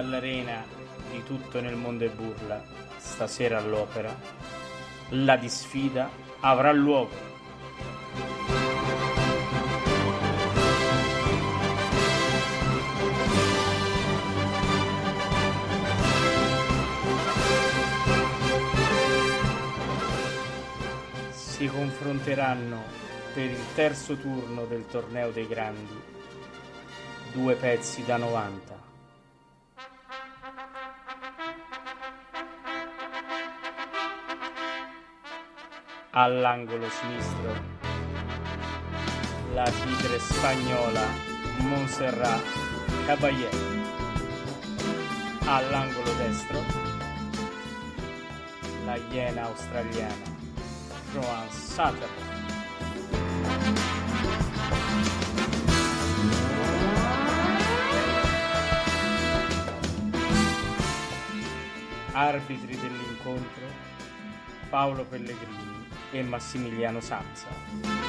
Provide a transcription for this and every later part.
dall'arena di tutto nel mondo e burla, stasera all'opera, la disfida avrà luogo. Si confronteranno per il terzo turno del torneo dei grandi due pezzi da 90. All'angolo sinistro. La tigre spagnola Montserrat Caballé all'angolo destro. La iena australiana Joan Sutherland arbitri dell'incontro Paolo Pellegrini e Massimiliano Sanza.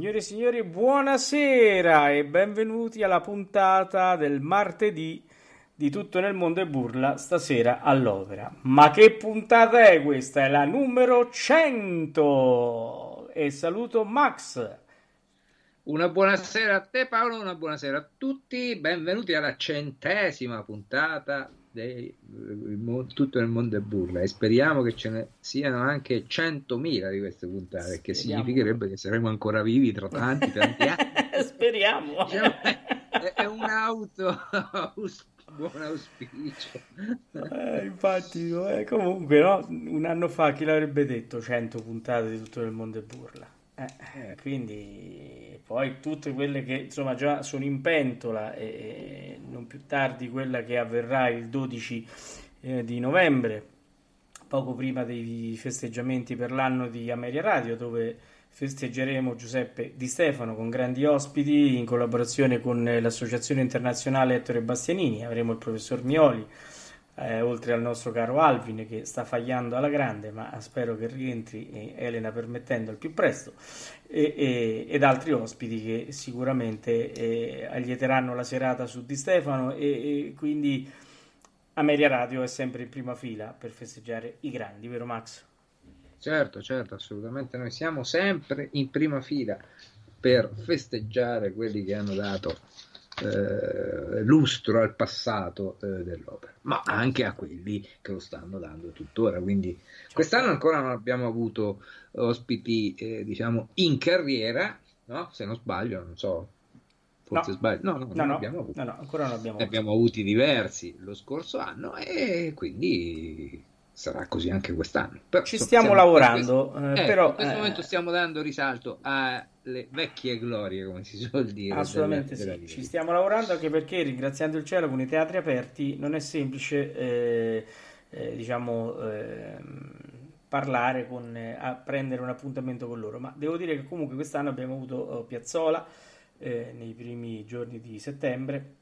Signore e signori, buonasera e benvenuti alla puntata del martedì di Tutto nel mondo e burla stasera all'opera. Ma che puntata è questa? È la numero 100! E saluto Max. Una buonasera a te Paolo, una buonasera a tutti, benvenuti alla centesima puntata di Tutto nel mondo è burla e speriamo che ce ne siano anche 100.000 di queste puntate, che Speriamo. significherebbe che saremo ancora vivi tra tanti tanti anni. Speriamo. Diciamo, è, è un auto buon auspicio. Eh, infatti, eh, comunque, no? un anno fa chi l'avrebbe detto 100 puntate di Tutto nel mondo è burla? Eh, eh, quindi poi tutte quelle che insomma già sono in pentola e, e non più tardi quella che avverrà il 12 eh, di novembre, poco prima dei festeggiamenti per l'anno di Ameria Radio, dove festeggeremo Giuseppe Di Stefano con grandi ospiti in collaborazione con eh, l'Associazione Internazionale Ettore Bastianini. Avremo il professor Mioli, eh, oltre al nostro caro Alvin che sta fagliando alla grande, ma spero che rientri, Elena permettendo, al più presto, e- e- ed altri ospiti che sicuramente eh, allieteranno la serata su Di Stefano e, e quindi Ameria Radio è sempre in prima fila per festeggiare i grandi, vero Max? Certo, certo, assolutamente noi siamo sempre in prima fila per festeggiare quelli che hanno dato eh, lustro al passato eh, dell'opera, ma anche a quelli che lo stanno dando tuttora. Quindi quest'anno ancora non abbiamo avuto ospiti, eh, diciamo, in carriera, no? Se non sbaglio, non so, forse No. sbaglio. No, no, No, non no, abbiamo avuto. no, no, ancora non abbiamo Ne abbiamo avuti diversi lo scorso anno e quindi sarà così anche quest'anno. Però, Ci stiamo siamo- lavorando, in eh, questo, però in questo eh, momento stiamo dando risalto alle vecchie glorie, come si suol dire. Assolutamente della- della sì, ci stiamo lavorando anche perché ringraziando il cielo con i teatri aperti non è semplice eh, eh, diciamo ehm, parlare con eh, prendere un appuntamento con loro, ma devo dire che comunque quest'anno abbiamo avuto eh, Piazzola eh, nei primi giorni di settembre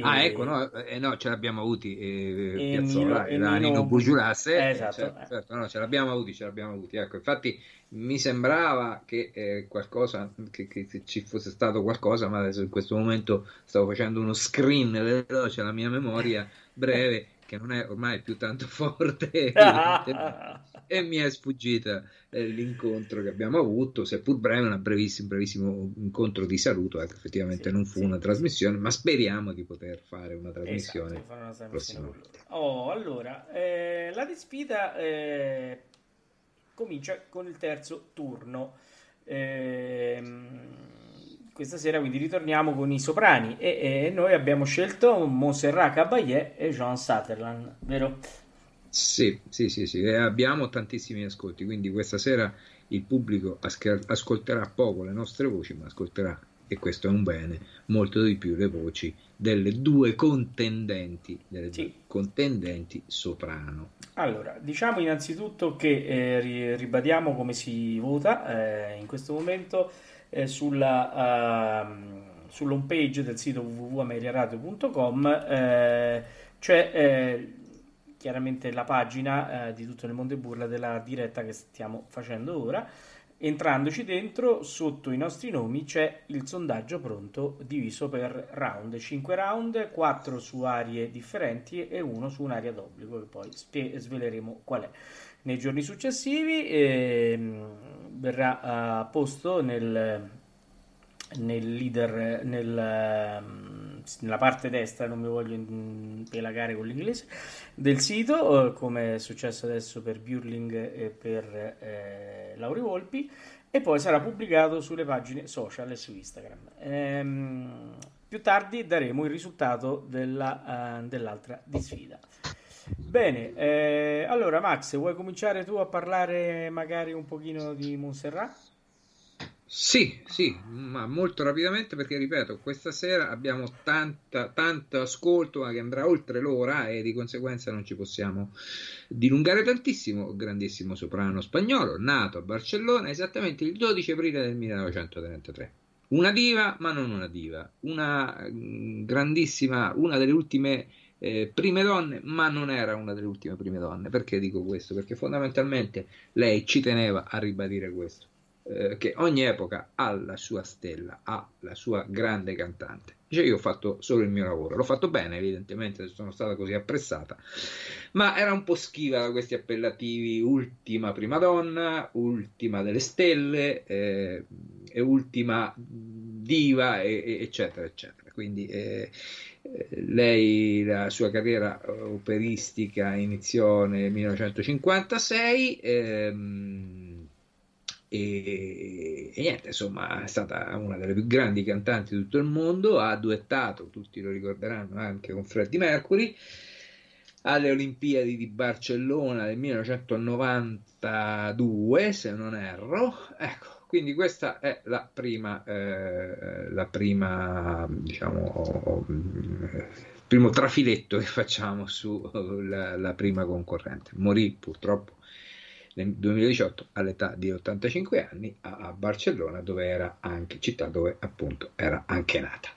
Ah, E- ecco, no, eh, no, ce l'abbiamo avuti eh, E Piazzolla Nino- e e da Nino Nino Bugiulasse, Eh, eh, esatto. certo, certo, no, ce l'abbiamo avuti, ce l'abbiamo avuti. Ecco, infatti mi sembrava che eh, qualcosa, che, che- ci fosse stato qualcosa, ma adesso in questo momento stavo facendo uno screen veloce alla mia memoria breve, che non è ormai più tanto forte, e mi è sfuggita eh, l'incontro che abbiamo avuto, seppur breve, un brevissimo, brevissimo incontro di saluto. Ecco, effettivamente Sì, non fu sì. una trasmissione, ma speriamo di poter fare una Esatto, trasmissione. fare una trasmissione. Oh, allora, eh, la disfida eh, comincia con il terzo turno. Ehm, questa sera quindi ritorniamo con i soprani e, e noi abbiamo scelto Montserrat Caballé e Jean Sutherland, vero? Sì, sì, sì, sì, e abbiamo tantissimi ascolti, quindi questa sera il pubblico ascolterà poco le nostre voci, ma ascolterà, e questo è un bene, molto di più le voci delle due contendenti, delle Sì. due contendenti soprano. Allora, diciamo innanzitutto che eh, ri- ribadiamo come si vota eh, in questo momento eh, sulla, ehm, sull'home page del sito www.ameriaradio.com eh, c'è eh, chiaramente la pagina eh, di tutto il mondo e burla della diretta che stiamo facendo ora. Entrandoci dentro, sotto i nostri nomi c'è il sondaggio pronto diviso per round, 5 round, 4 su aree differenti e uno su un'area d'obbligo che poi spie- sveleremo qual è. Nei giorni successivi ehm, verrà eh, posto nel, nel leader, nel, ehm, nella parte destra, non mi voglio impelagare con l'inglese, del sito, eh, come è successo adesso per Burling e per eh, Lauri Volpi, e poi sarà pubblicato sulle pagine social e su Instagram. Ehm, più tardi daremo il risultato della, eh, dell'altra di sfida. Bene, eh, allora Max, vuoi cominciare tu a parlare magari un pochino di Montserrat? Sì, sì, ma molto rapidamente perché ripeto, questa sera abbiamo tanta, tanto ascolto ma che andrà oltre l'ora e di conseguenza non ci possiamo dilungare tantissimo. Grandissimo soprano spagnolo, nato a Barcellona esattamente il 12 aprile del 1933. Una diva, ma non una diva, una mm, grandissima, una delle ultime eh, prime donne, ma non era una delle ultime prime donne. Perché dico questo? Perché fondamentalmente lei ci teneva a ribadire questo eh, che ogni epoca ha la sua stella, ha la sua grande cantante. Dice io ho fatto solo il mio lavoro, l'ho fatto bene evidentemente, sono stata così apprezzata, ma era un po' schiva da questi appellativi ultima prima donna, ultima delle stelle eh, e ultima diva e, e- eccetera eccetera. Quindi eh, eh, lei la sua carriera operistica iniziò nel 1956 ehm, e, e niente, insomma, è stata una delle più grandi cantanti di tutto il mondo. Ha duettato, tutti lo ricorderanno, anche con Freddie Mercury alle Olimpiadi di Barcellona del 1992, se non erro. Ecco, quindi questa è la prima, eh, la prima, diciamo, primo trafiletto che facciamo sulla la prima concorrente. Morì purtroppo nel 2018 all'età di 85 anni a, Barcellona, dove era anche città dove appunto era anche nata.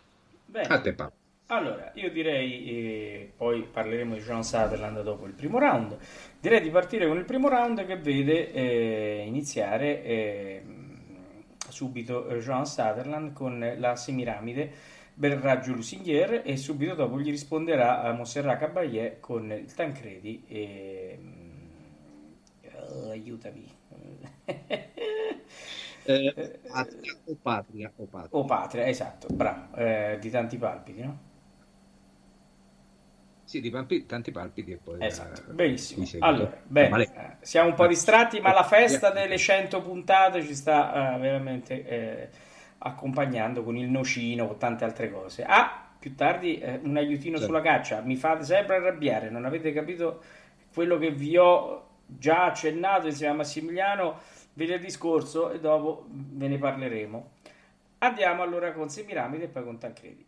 Bene. A te Paolo. Allora, io direi, eh, poi parleremo di John Sutherland dopo il primo round, direi di partire con il primo round che vede eh, iniziare eh, subito John Sutherland con la semiramide per raggio Lusighier e subito dopo gli risponderà a Montserrat Caballé con il Tancredi oh, aiutami. Eh, patria o patria o patria. O patria, esatto, bravo, eh, di tanti palpiti, no? Sì, di palpi- tanti palpiti e poi Esatto, eh, benissimo. Allora, bene, Male- eh, siamo un po' distratti, ma la festa delle 100 puntate ci sta eh, veramente eh, accompagnando con il nocino, con tante altre cose. Ah, più tardi eh, un aiutino Certo. sulla caccia, mi fate sempre arrabbiare, non avete capito quello che vi ho già accennato insieme a Massimiliano venerdì scorso e dopo ve ne parleremo. Andiamo allora con Semiramide e poi con Tancredi.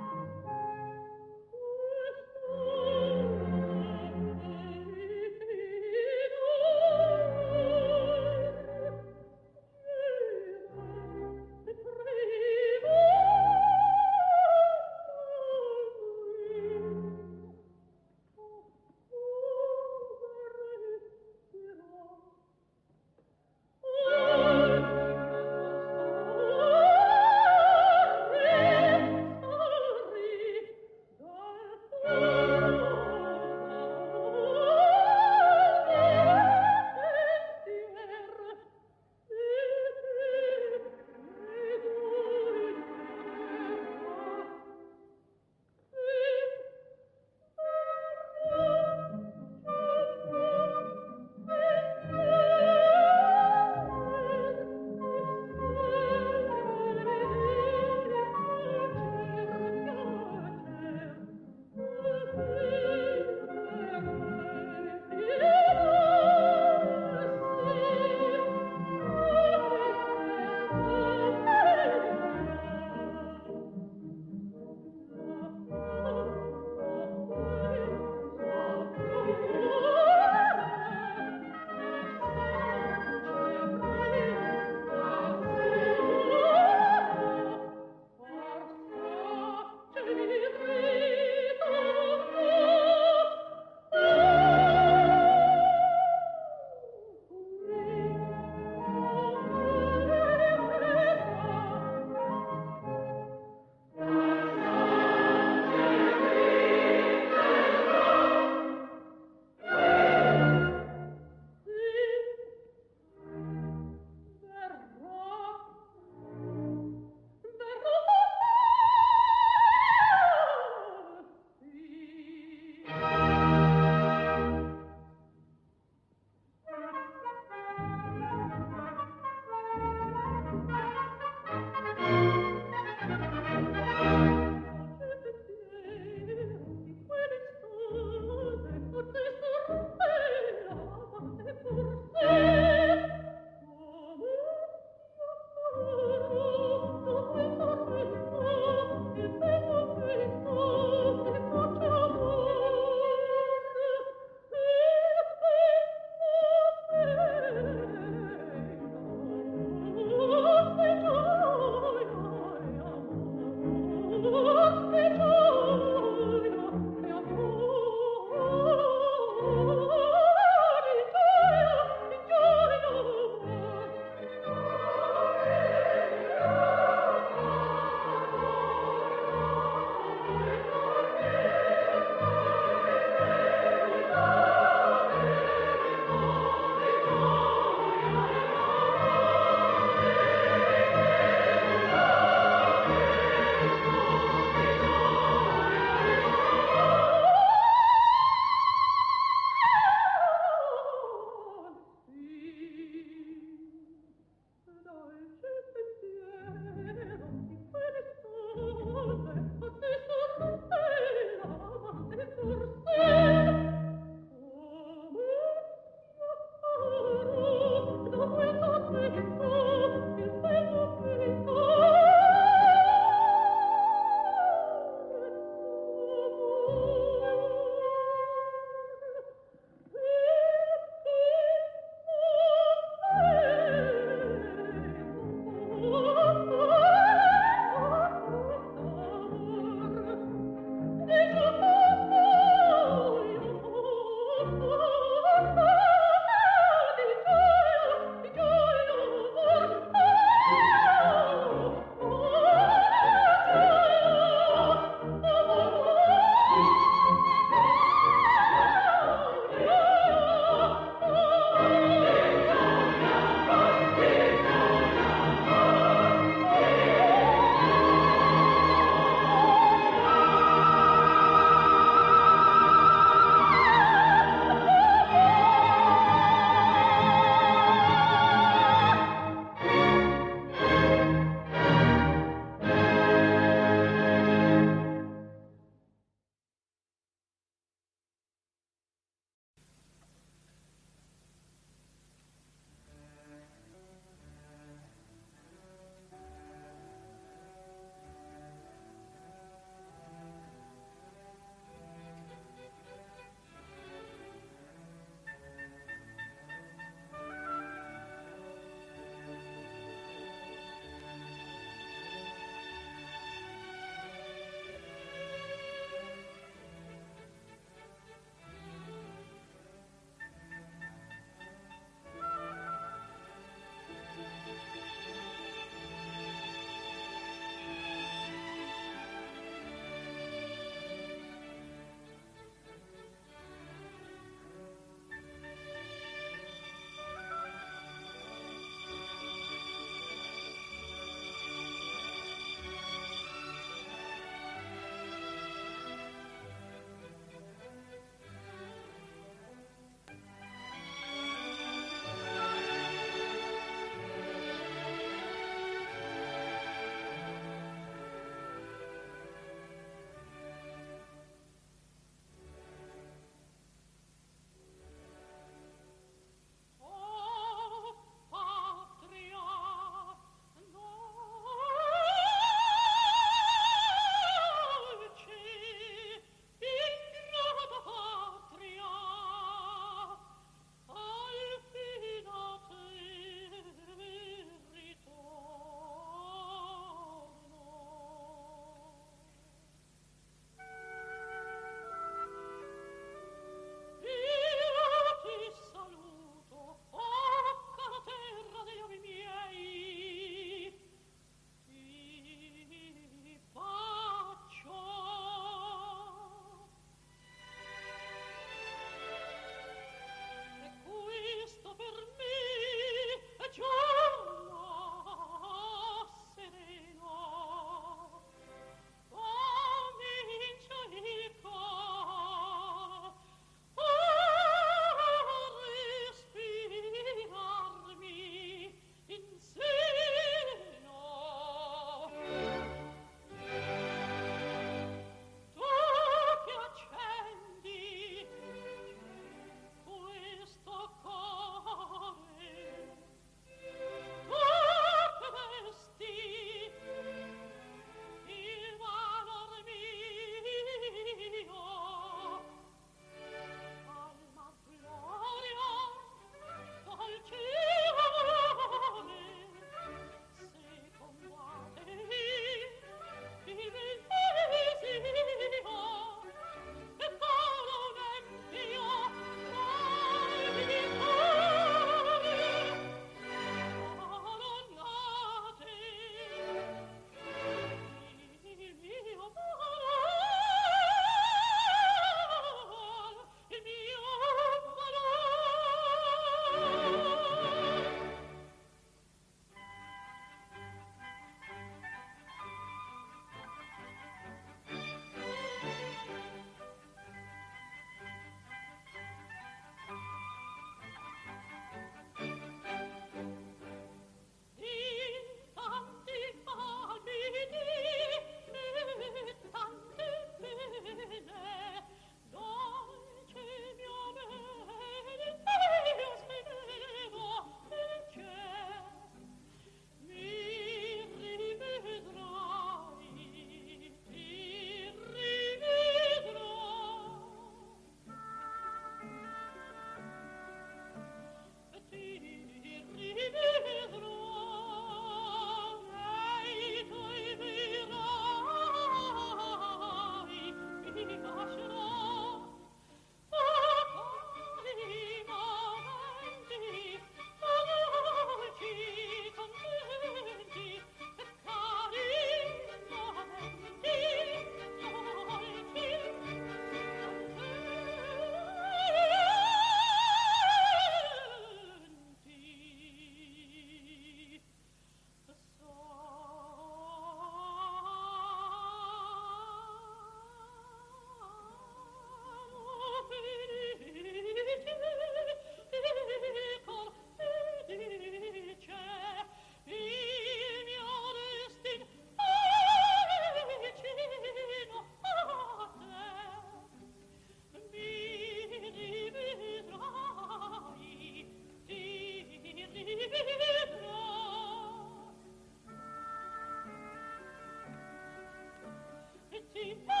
He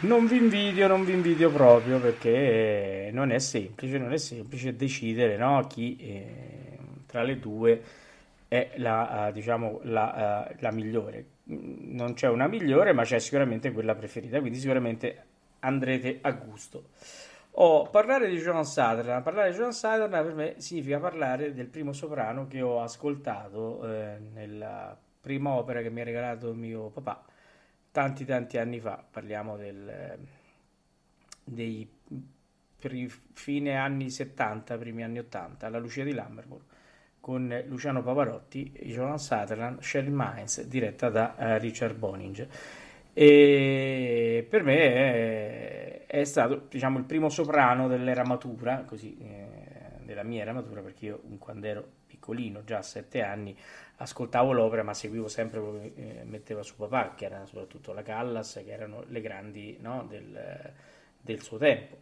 Non vi invidio, non vi invidio proprio perché non è semplice, non è semplice decidere no, chi eh, tra le due è la, uh, diciamo, la, uh, la, migliore. Non c'è una migliore, ma c'è sicuramente quella preferita, quindi sicuramente andrete a gusto. Oh, parlare di John Sutherland, parlare di John Sutherland per me significa parlare del primo soprano che ho ascoltato eh, nella prima opera che mi ha regalato mio papà tanti tanti anni fa, parliamo del, dei fine anni 70, primi anni 80, alla Lucia di Lammermoor con Luciano Pavarotti, Joan Sutherland, Shelley Mines, diretta da uh, Richard Boninger. E per me è, è, stato diciamo, il primo soprano dell'era matura, così, eh, della mia era matura, perché io quando ero piccolino, già a sette anni, ascoltavo l'opera, ma seguivo sempre quello che eh, metteva su papà, che erano soprattutto la Callas, che erano le grandi no, del, del, suo tempo.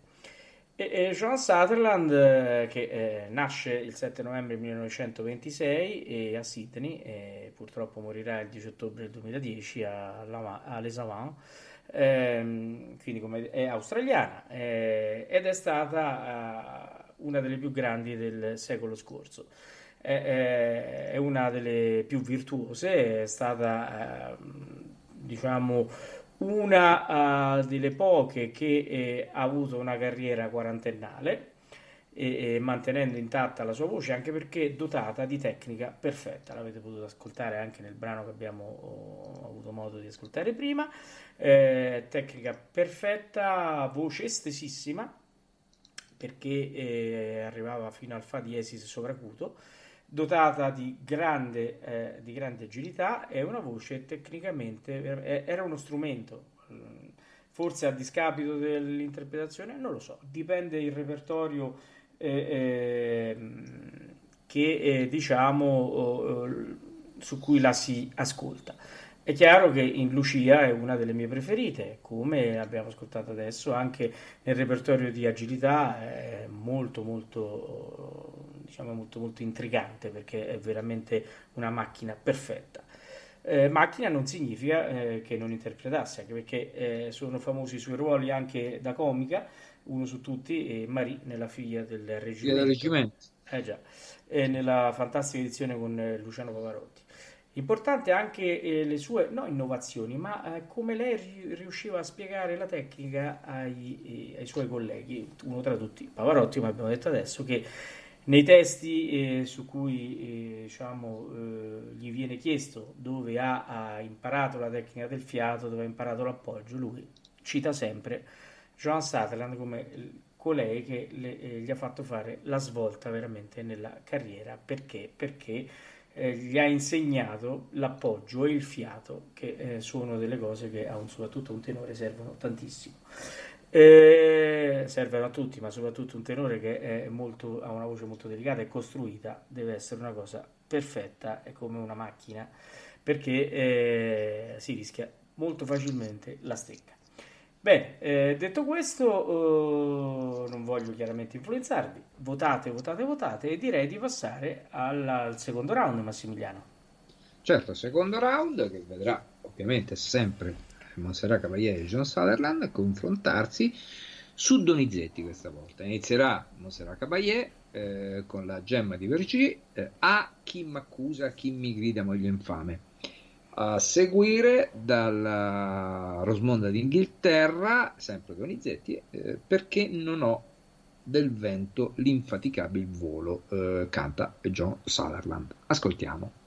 E, e Joan Sutherland, eh, che eh, nasce il 7 novembre 1926 a Sydney, e purtroppo morirà il 10 ottobre 2010 a, a Les Avants, ehm, quindi come, è australiana eh, ed è stata uh, una delle più grandi del secolo scorso è, una delle più virtuose, è stata eh, diciamo una uh, delle poche che eh, ha avuto una carriera quarantennale e, mantenendo intatta la sua voce anche perché dotata di tecnica perfetta. L'avete potuto ascoltare anche nel brano che abbiamo oh, avuto modo di ascoltare prima. Eh, tecnica perfetta voce estesissima perché eh, arrivava fino al fa diesis sovracuto dotata di grande, eh, di grande agilità e una voce tecnicamente era uno strumento mm, forse a discapito dell'interpretazione non lo so dipende il repertorio eh, eh, che diciamo su cui la si ascolta. È chiaro che in Lucia è una delle mie preferite, come abbiamo ascoltato adesso, anche nel repertorio di agilità è molto molto diciamo molto molto intrigante perché è veramente una macchina perfetta. Eh, macchina non significa eh, che non interpretasse, anche perché eh, sono famosi i suoi ruoli anche da comica, uno su tutti, e Marie nella figlia del reggimento. Del reggimento. Eh già, nella fantastica edizione con eh, Luciano Pavarotti. Importante anche eh, le sue, no innovazioni, ma eh, come lei riusciva a spiegare la tecnica ai, eh, ai, suoi colleghi, uno tra tutti Pavarotti, come abbiamo detto adesso, che nei testi eh, su cui eh, diciamo, eh, gli viene chiesto dove ha, ha, imparato la tecnica del fiato, dove ha imparato l'appoggio, lui cita sempre Joan Sutherland come colei che le, gli ha fatto fare la svolta veramente nella carriera. Perché? Perché eh, gli ha insegnato l'appoggio e il fiato, che eh, sono delle cose che a un, soprattutto a un tenore servono tantissimo. Eh, servono a tutti, ma soprattutto un tenore che molto, ha una voce molto delicata e costruita deve essere una cosa perfetta, è come una macchina, perché eh, si rischia molto facilmente la stecca. Bene, eh, detto questo, eh, non voglio chiaramente influenzarvi, votate, votate, votate e direi di passare al, al secondo round, Massimiliano. Certo, secondo round che vedrà ovviamente sempre Monserrat Cavaliere e John Sutherland confrontarsi su Donizetti questa volta. Inizierà Monserrat Cavaliere eh, con la gemma di Vergì eh, a chi mi accusa, chi mi grida moglie infame a seguire dalla Rosmonda d'Inghilterra, sempre Donizetti, eh, perché non ho del vento l'infaticabile volo, eh, canta John Sutherland. Ascoltiamo.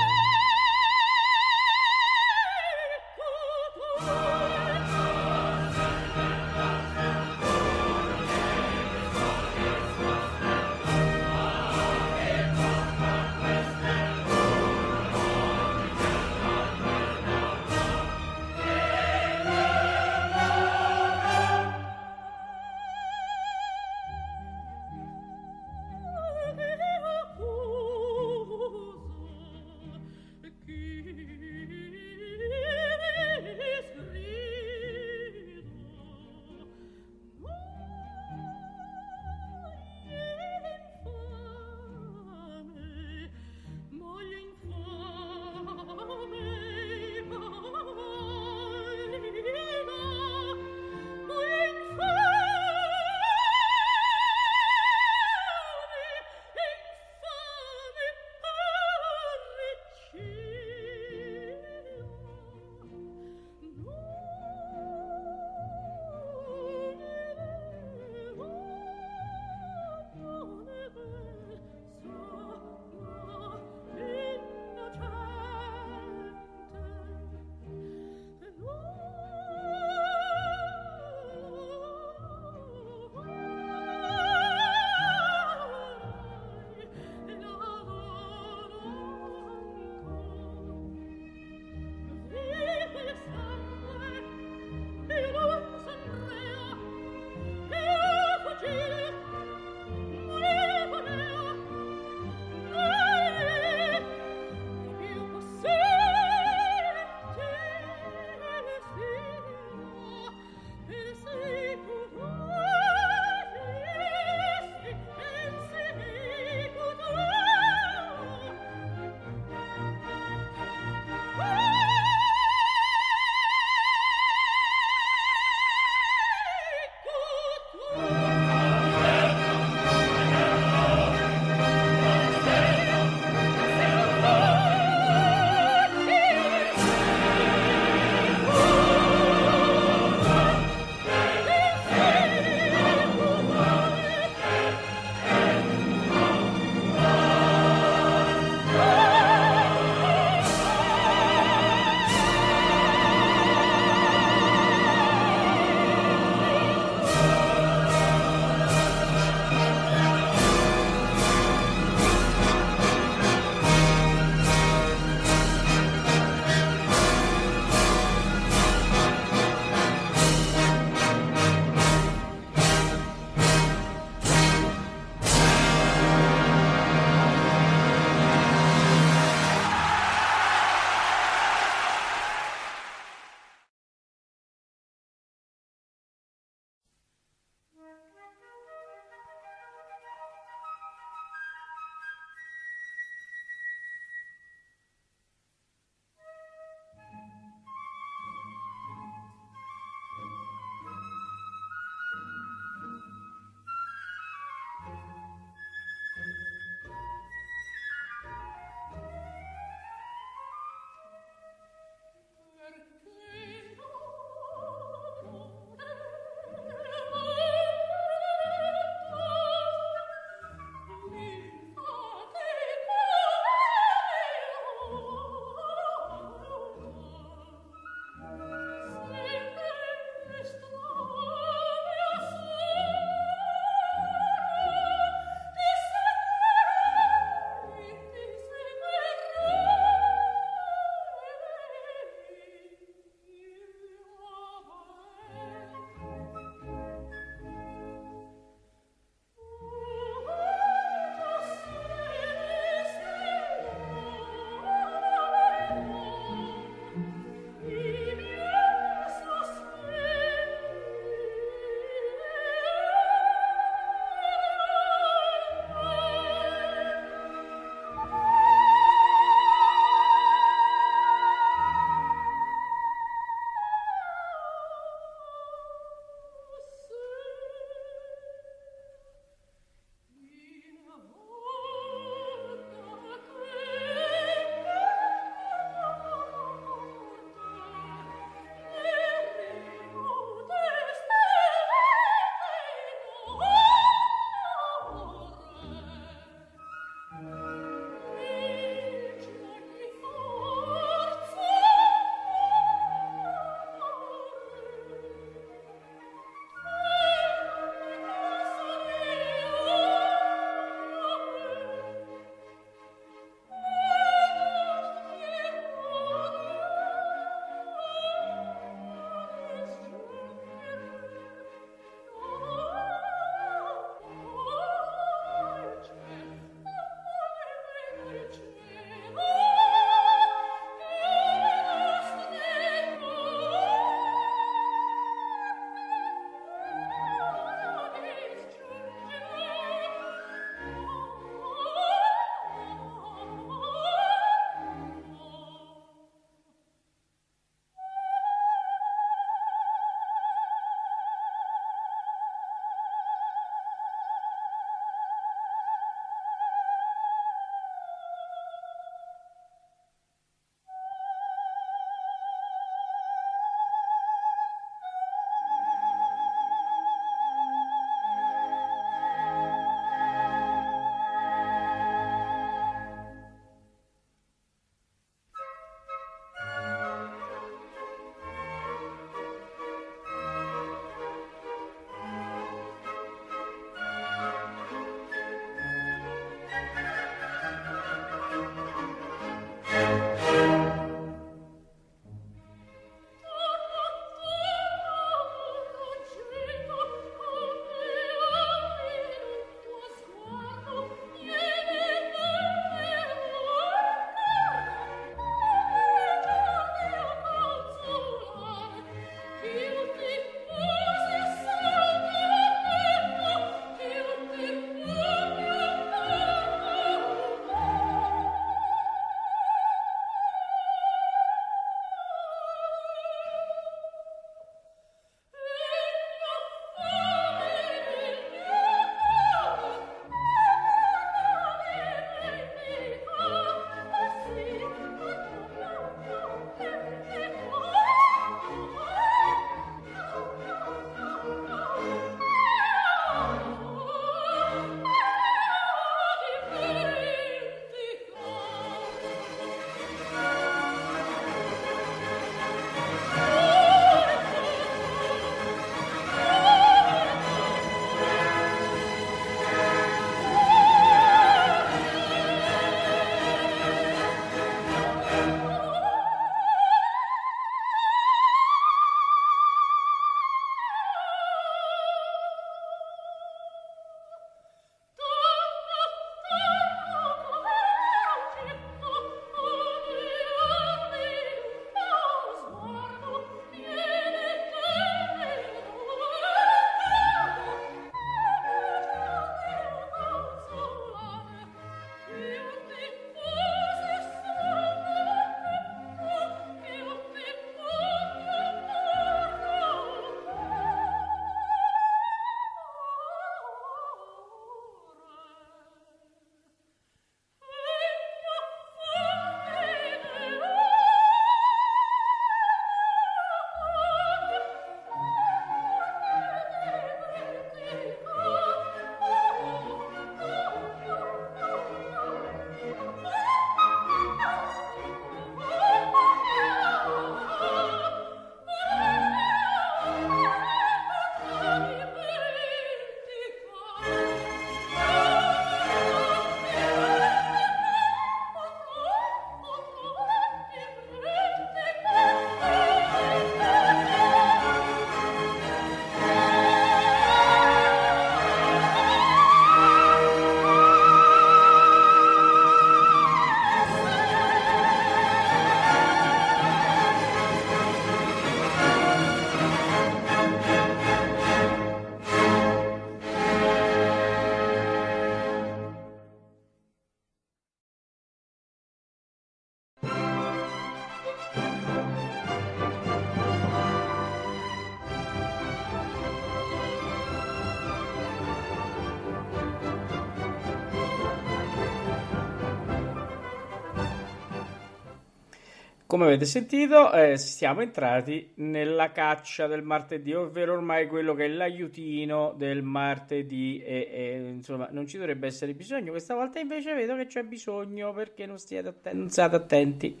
Come avete sentito, eh, siamo entrati nella caccia del martedì, ovvero ormai quello che è l'aiutino del martedì e, e, insomma non ci dovrebbe essere bisogno. Questa volta invece vedo che c'è bisogno perché non, atten- non siete attenti.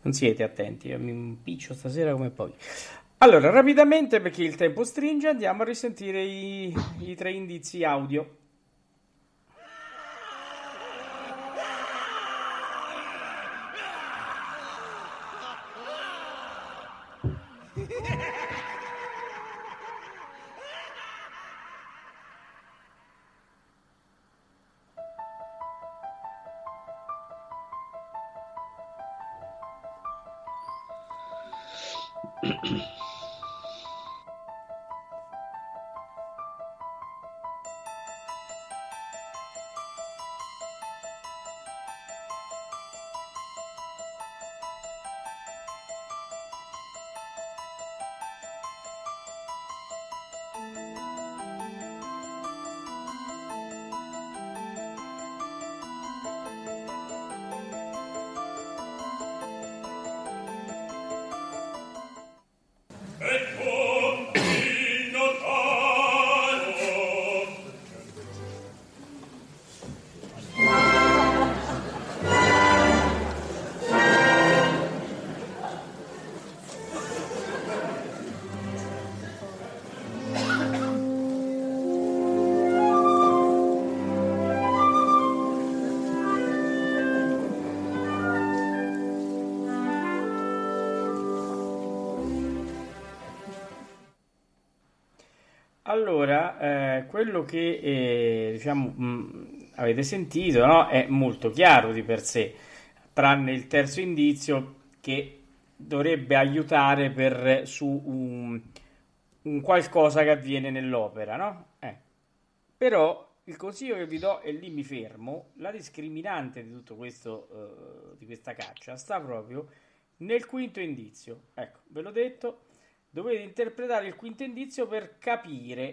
Non siete attenti, io mi impiccio stasera come poi. Allora, rapidamente perché il tempo stringe, andiamo a risentire i, i tre indizi audio. Yeah. quello che eh, diciamo, mh, mm, avete sentito no? è molto chiaro di per sé, tranne il terzo indizio che dovrebbe aiutare per, su un, un, qualcosa che avviene nell'opera. No? Eh. Però il consiglio che vi do, e lì mi fermo, la discriminante di tutto questo, uh, di questa caccia, sta proprio nel quinto indizio. Ecco, ve l'ho detto dovete interpretare il quinto indizio per capire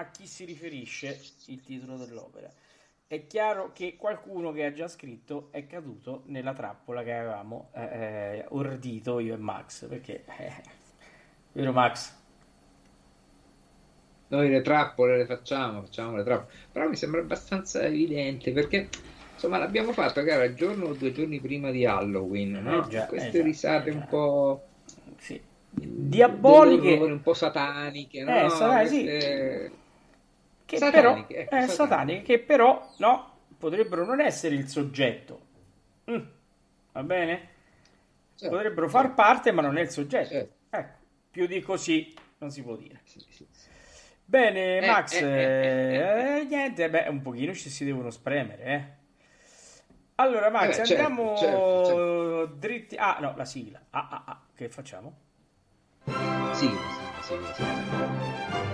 a chi si riferisce il titolo dell'opera. È chiaro che qualcuno che ha già scritto è caduto nella trappola che avevamo eh, eh ordito io e Max, perché eh, vero Max? Noi le trappole le facciamo, facciamo le trappole, però mi sembra abbastanza evidente perché insomma l'abbiamo fatto che era il giorno o due giorni prima di Halloween, no? Eh già, Queste eh risate un po' sì diaboliche un po' sataniche no? eh, sataniche, sì. Che sataniche, però, ecco, eh, sataniche, che però no, potrebbero non essere il soggetto mm, va bene? Certo, potrebbero far parte ma non è il soggetto certo. ecco, più di così non si può dire sì, sì, sì. bene eh, Max eh, eh, eh, eh, niente beh, un pochino ci si devono spremere eh allora Max certo, andiamo certo, certo. dritti ah no la sigla ah, ah, ah. che facciamo? Sì, sì, sì, sì.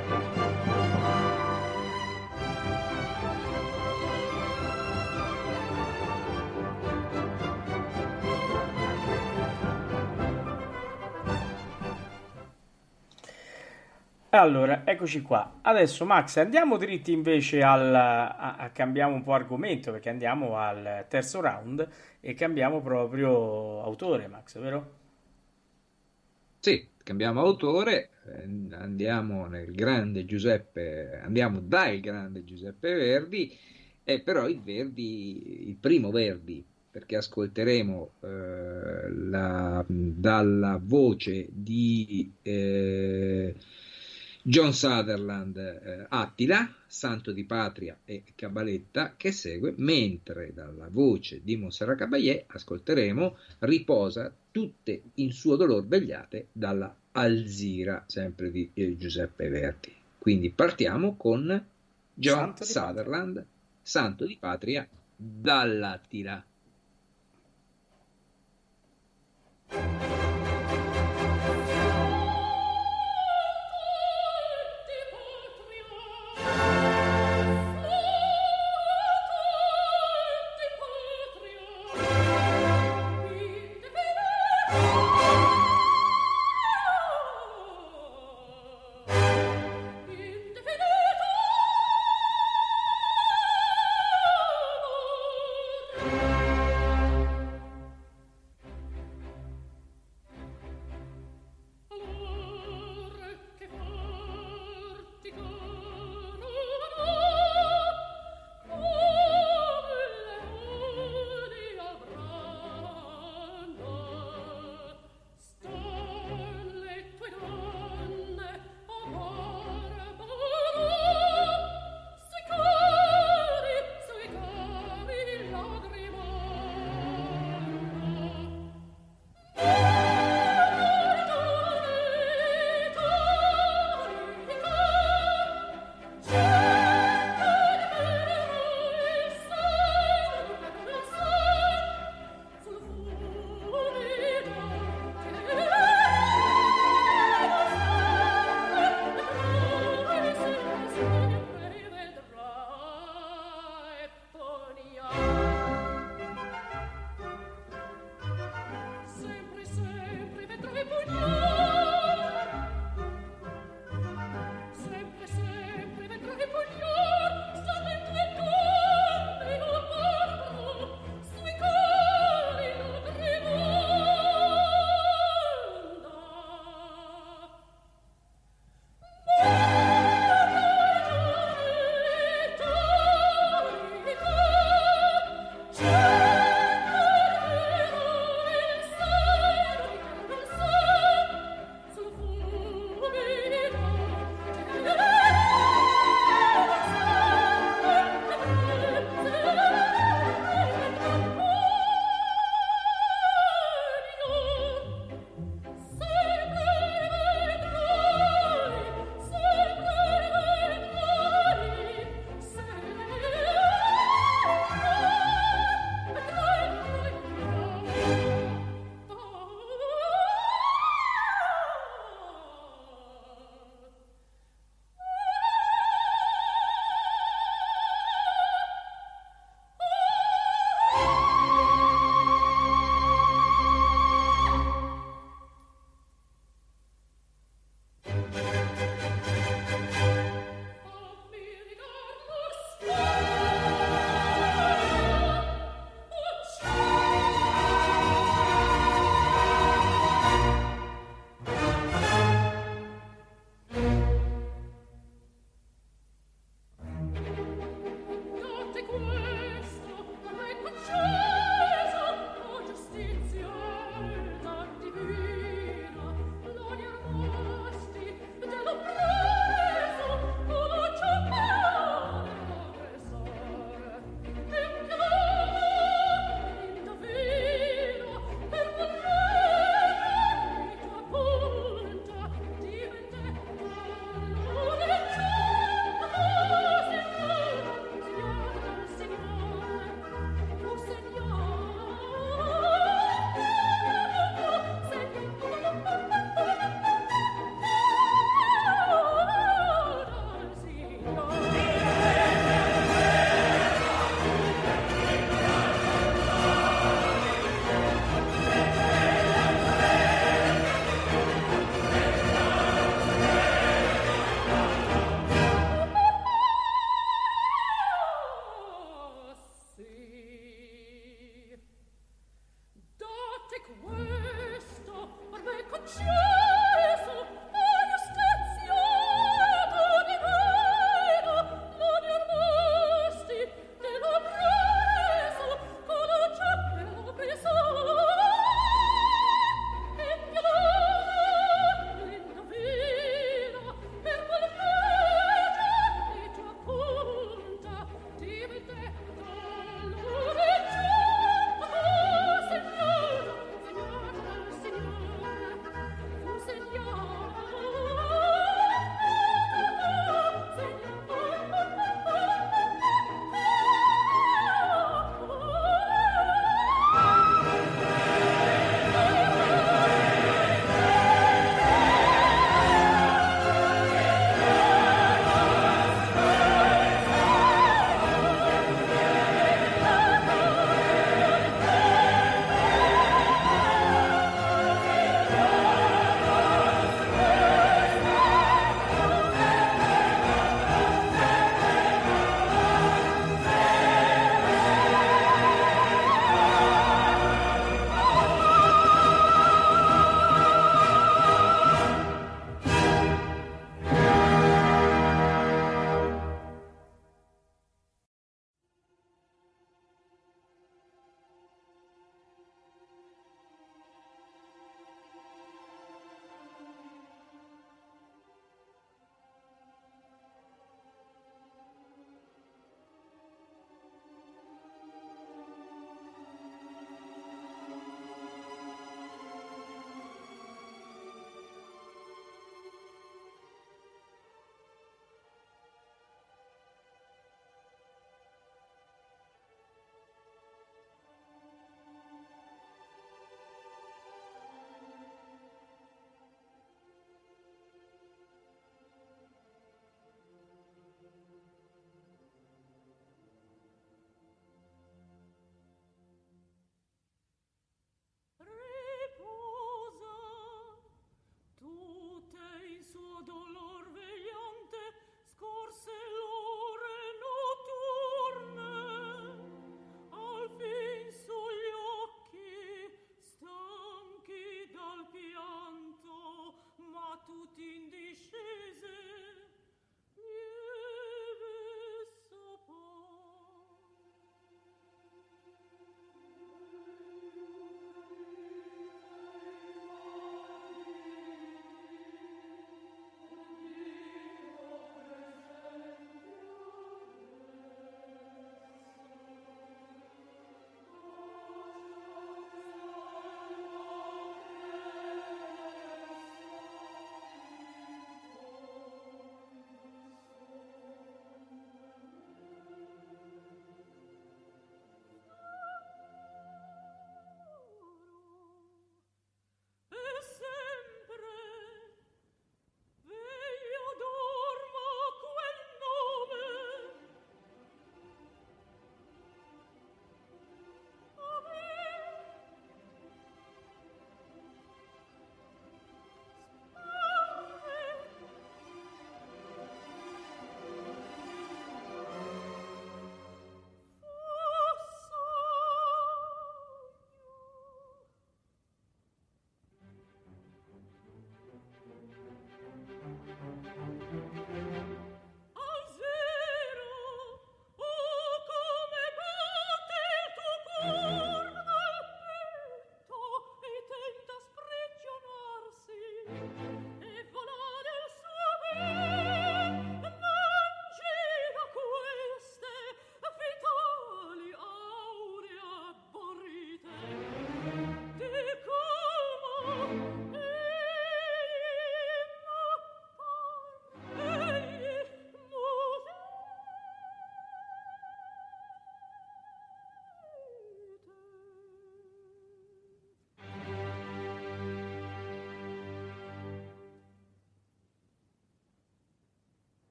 Allora, eccoci qua. Adesso Max, andiamo dritti invece al... A, a, cambiamo un po' argomento perché andiamo al terzo round e cambiamo proprio autore, Max, vero? Sì, cambiamo autore, eh, andiamo nel grande Giuseppe, andiamo dal grande Giuseppe Verdi, e però il Verdi, il primo Verdi, perché ascolteremo eh, la, dalla voce di eh, John Sutherland eh, Attila, Santo di Patria e Cabaletta che segue, mentre dalla voce di Montserrat Caballé ascolteremo Riposa tutte in suo dolor vegliate dalla Alzira, sempre di eh, Giuseppe Verdi. Quindi partiamo con John Santo Sutherland, Santo di Patria dall'Attila.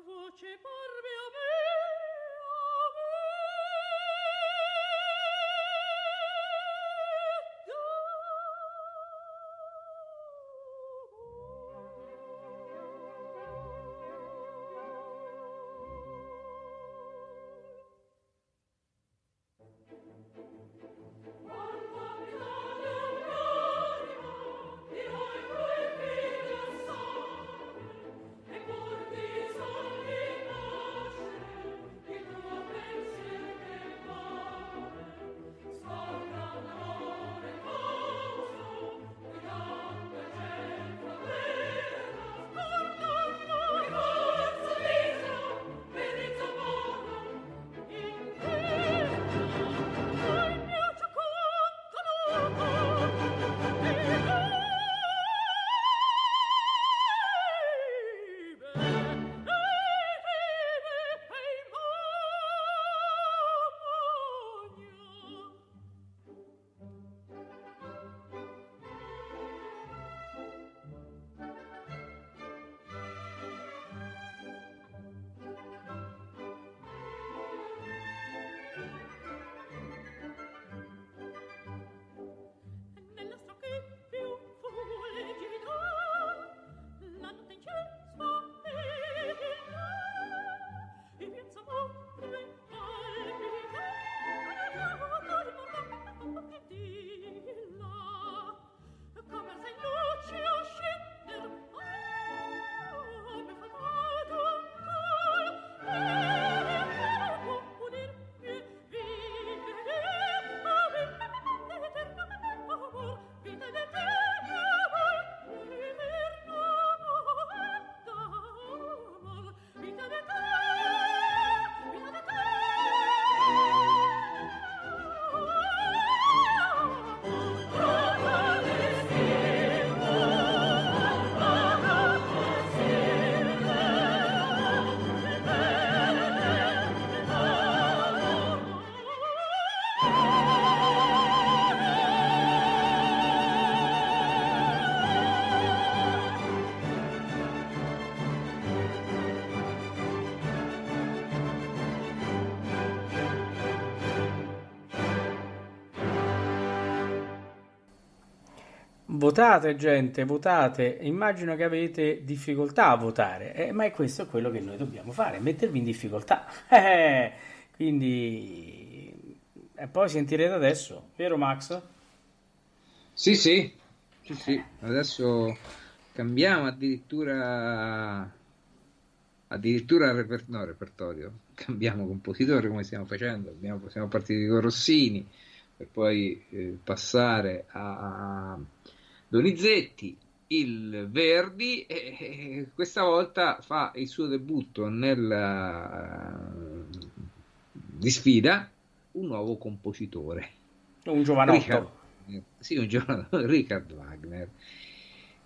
E votate gente, votate. Immagino che avete difficoltà a votare, eh, ma è questo quello che noi dobbiamo fare, mettervi in difficoltà. Eh, quindi, e poi sentirete adesso, vero Max? Sì, sì, sì, sì. Adesso cambiamo addirittura addirittura reper- no, repertorio cambiamo compositore come stiamo facendo Abbiamo, siamo partiti con Rossini per poi eh, passare a, a Donizetti il Verdi e, questa volta fa il suo debutto nella uh, di sfida un nuovo compositore un giovanotto Richard, sì, un giovanotto Richard Wagner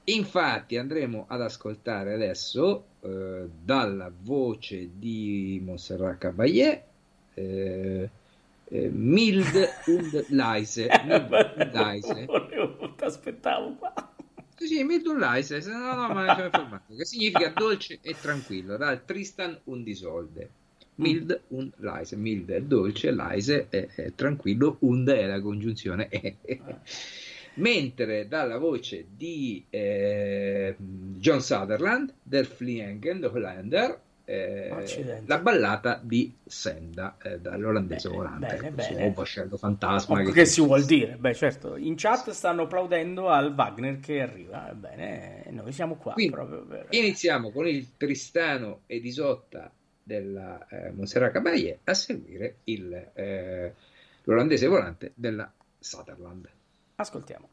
Infatti andremo ad ascoltare adesso eh, dalla voce di Montserrat Caballé eh, eh, Mild und Leise. Mild und Leise. Ti aspettavo qua. Sì, Mild und Leise, no, no, ma mi sono informato, che significa dolce e tranquillo, dal Tristan und Isolde. Mild und leise, mild è dolce, leise è, è tranquillo, und è la congiunzione e mentre dalla voce di eh, John Sutherland del Fliengen, The Hollander, eh, la ballata di Senda eh, dall'olandese bene, volante bene, bene. vascello fantasma oh, che, che si vuol dire beh certo in chat stanno applaudendo al Wagner che arriva bene noi siamo qua Quindi, per... iniziamo con il Tristano ed Isotta della eh, Montserrat Caballé a seguire il, eh, l'olandese volante della Sutherland Ascoltiamo.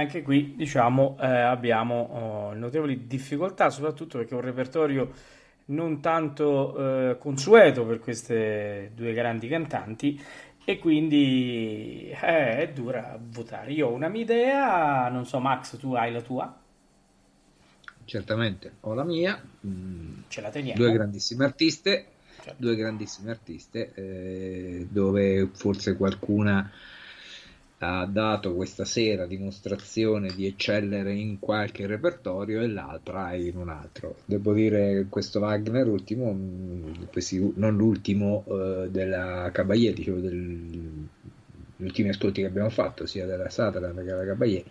Anche qui diciamo eh, abbiamo oh, notevoli difficoltà, soprattutto perché è un repertorio non tanto eh, consueto per queste due grandi cantanti e quindi eh, è dura votare. Io ho una mia idea, non so Max, tu hai la tua? Certamente, ho la mia. Mm, Ce la teniamo. Due grandissime artiste, certo. due grandissime artiste, eh, dove forse qualcuna ha dato questa sera dimostrazione di eccellere in qualche repertorio e l'altra in un altro. Devo dire questo Wagner, ultimo, questi, non l'ultimo uh, della Caballé, dicevo degli ultimi ascolti che abbiamo fatto, sia della Sutherland che della Caballé,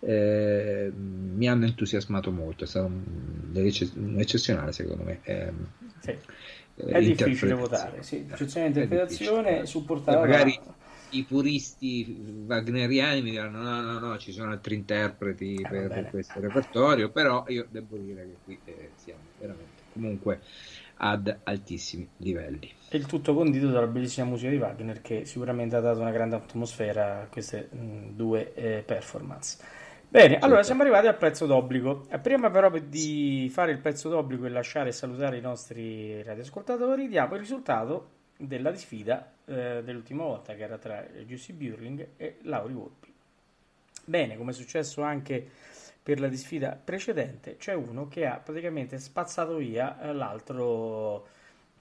eh, mi hanno entusiasmato molto, è stato un, eccezionale secondo me. Eh, sì. È difficile votare, sì, di interpretazione supportata magari i puristi wagneriani mi diranno no, no, no, ci sono altri interpreti eh, per, per, questo repertorio, però io devo dire che qui eh, siamo veramente comunque ad altissimi livelli. E il tutto condito dalla bellissima musica di Wagner che sicuramente ha dato una grande atmosfera a queste mh, due eh, performance. Bene, certo. allora siamo arrivati al prezzo d'obbligo. Eh, prima però di fare il prezzo d'obbligo e lasciare e salutare i nostri radioascoltatori, diamo il risultato della sfida eh, dell'ultima volta che era tra Giussi Burling e Lauri Volpi. Bene, come è successo anche per la disfida precedente, c'è uno che ha praticamente spazzato via eh, l'altro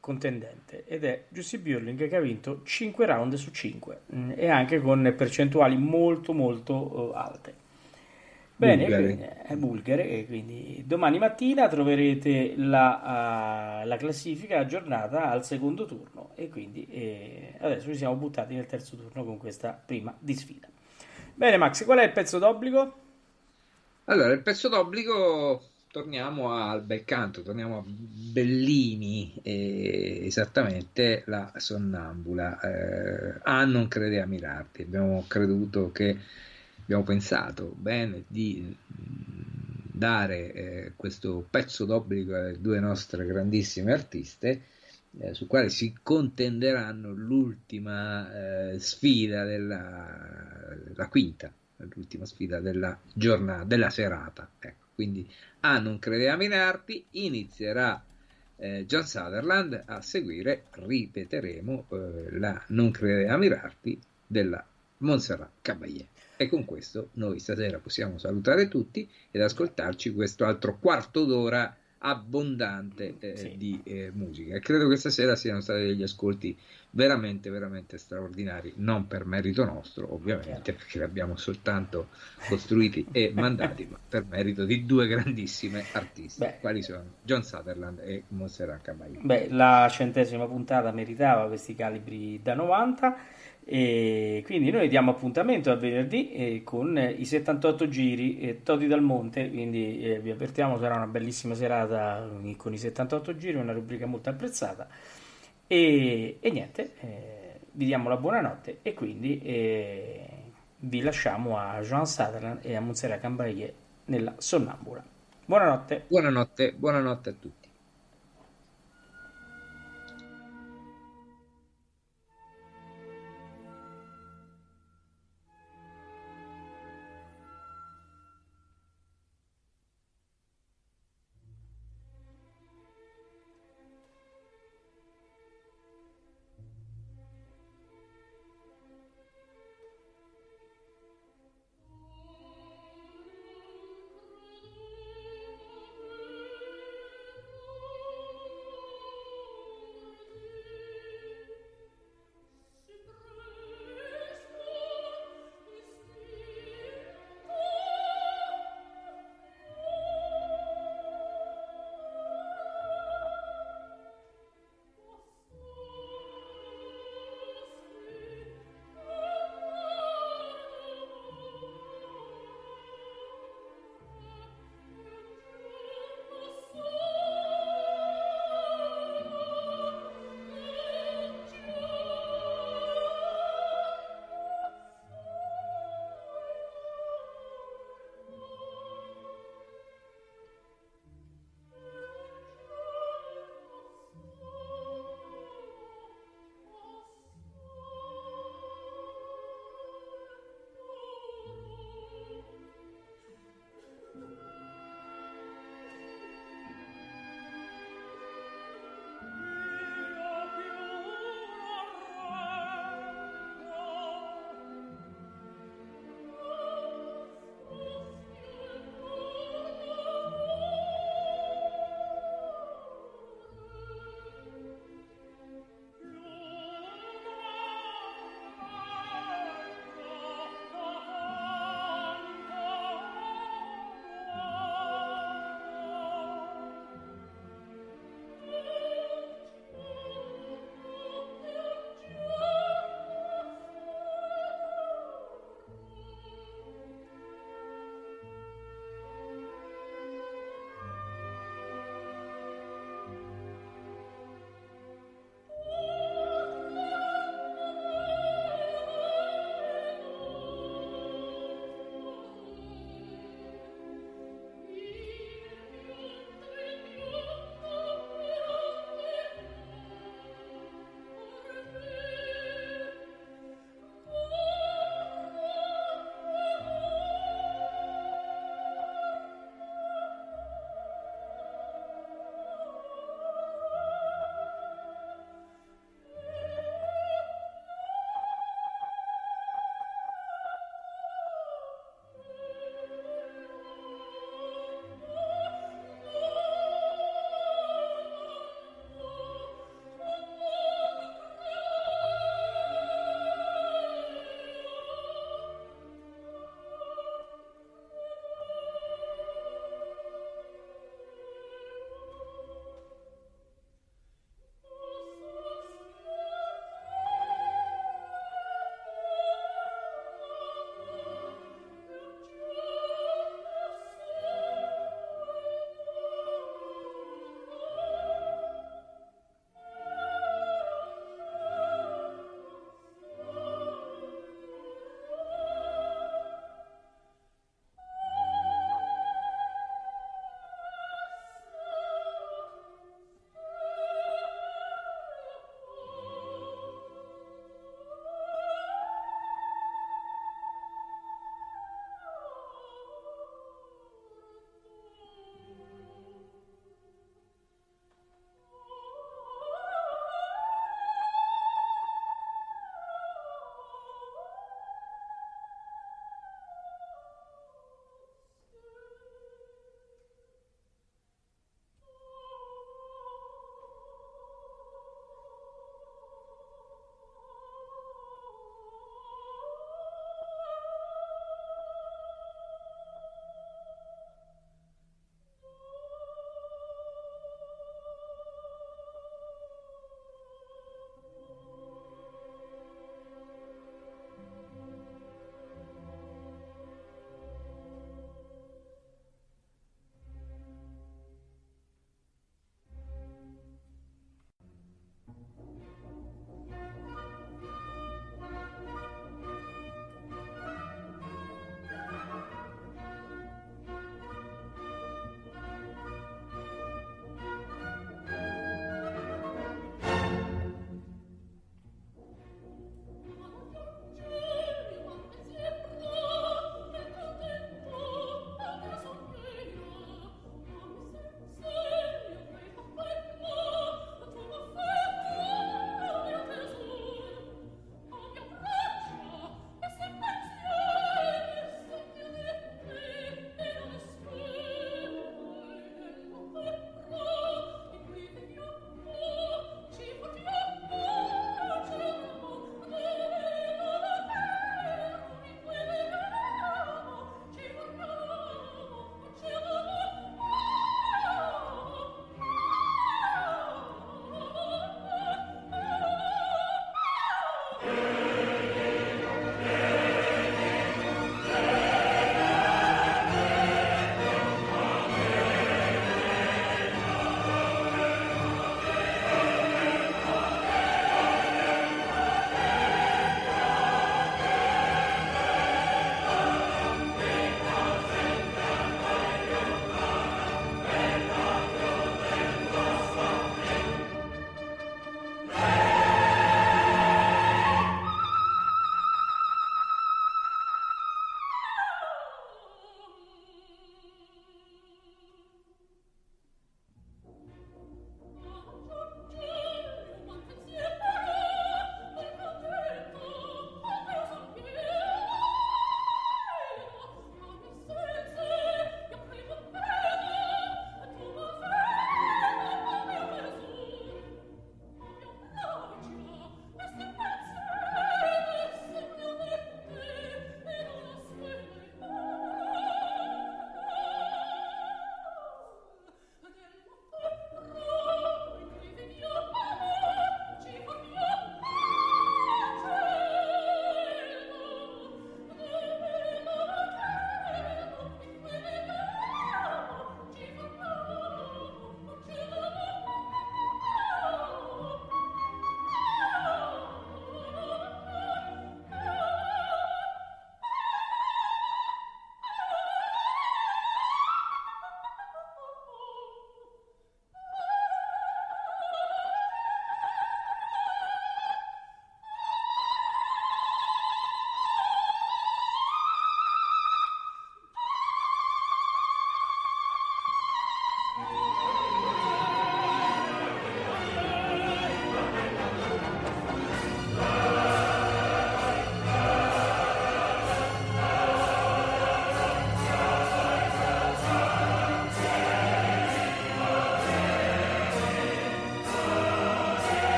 contendente ed è Giussi Burling che ha vinto 5 round su 5 mh, mm, e anche con percentuali molto molto uh, alte. Bene, bulgare. è bulgare e quindi domani mattina troverete la, uh, la, classifica aggiornata al secondo turno e quindi eh, adesso ci siamo buttati nel terzo turno con questa prima di sfida. Bene Max, qual è il pezzo d'obbligo? Allora, il pezzo d'obbligo torniamo al bel canto, torniamo a Bellini, eh, esattamente la sonnambula. Eh, ah, non crede a mirarti, abbiamo creduto che abbiamo pensato bene di mm, dare eh, questo pezzo d'obbligo alle due nostre grandissime artiste eh, su quale si contenderanno l'ultima eh, sfida della la quinta l'ultima sfida della giornata della serata ecco, quindi a non credeva in arti inizierà eh, John Sutherland a seguire ripeteremo eh, la non credeva mirarti della Montserrat Caballé e con questo noi stasera possiamo salutare tutti ed ascoltarci questo altro quarto d'ora abbondante eh, sì. di eh, musica. E credo che stasera siano stati degli ascolti veramente, veramente straordinari, non per merito nostro, ovviamente, perché li abbiamo soltanto costruiti e mandati, ma per merito di due grandissime artiste, Beh. quali sono John Sutherland e Montserrat Caballé. Beh, la centesima puntata meritava questi calibri da 90 e quindi noi diamo appuntamento a venerdì eh, con i 78 giri eh, Todi dal Monte, quindi eh, vi avvertiamo sarà una bellissima serata con i 78 giri, una rubrica molto apprezzata e, e niente, eh, vi diamo la buonanotte e quindi eh, vi lasciamo a Jean Sutherland e a Montserrat Cambaye nella Sonnambula. Buonanotte. Buonanotte, buonanotte a tutti.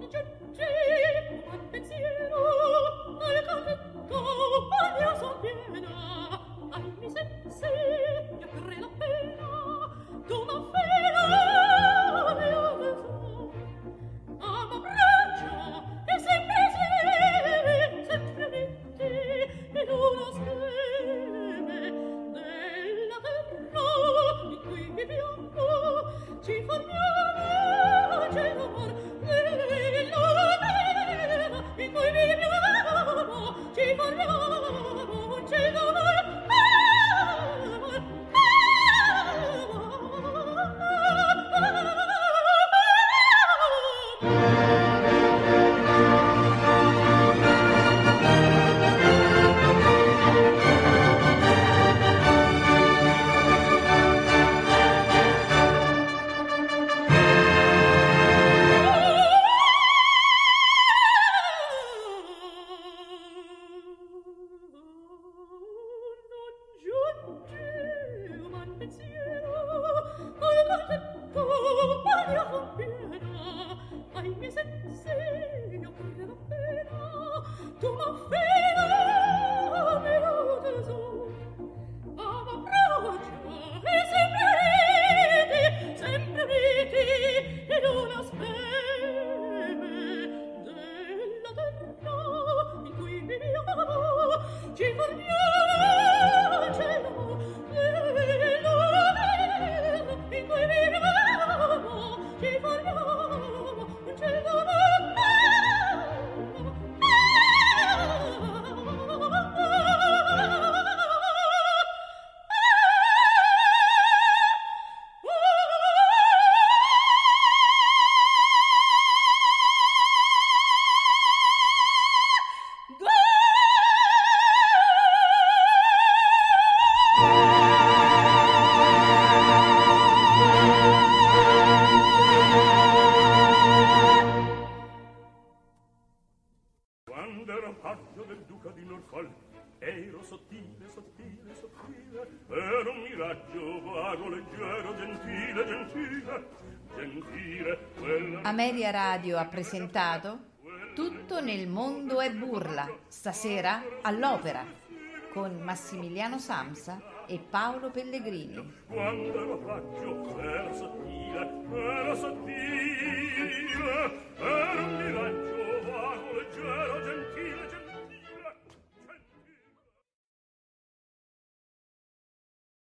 那这这 Ameria Radio ha presentato Tutto nel mondo è burla, stasera all'opera, con Massimiliano Samsa e Paolo Pellegrini. Quando ero faccio era sottile, era sottile, era un miraggio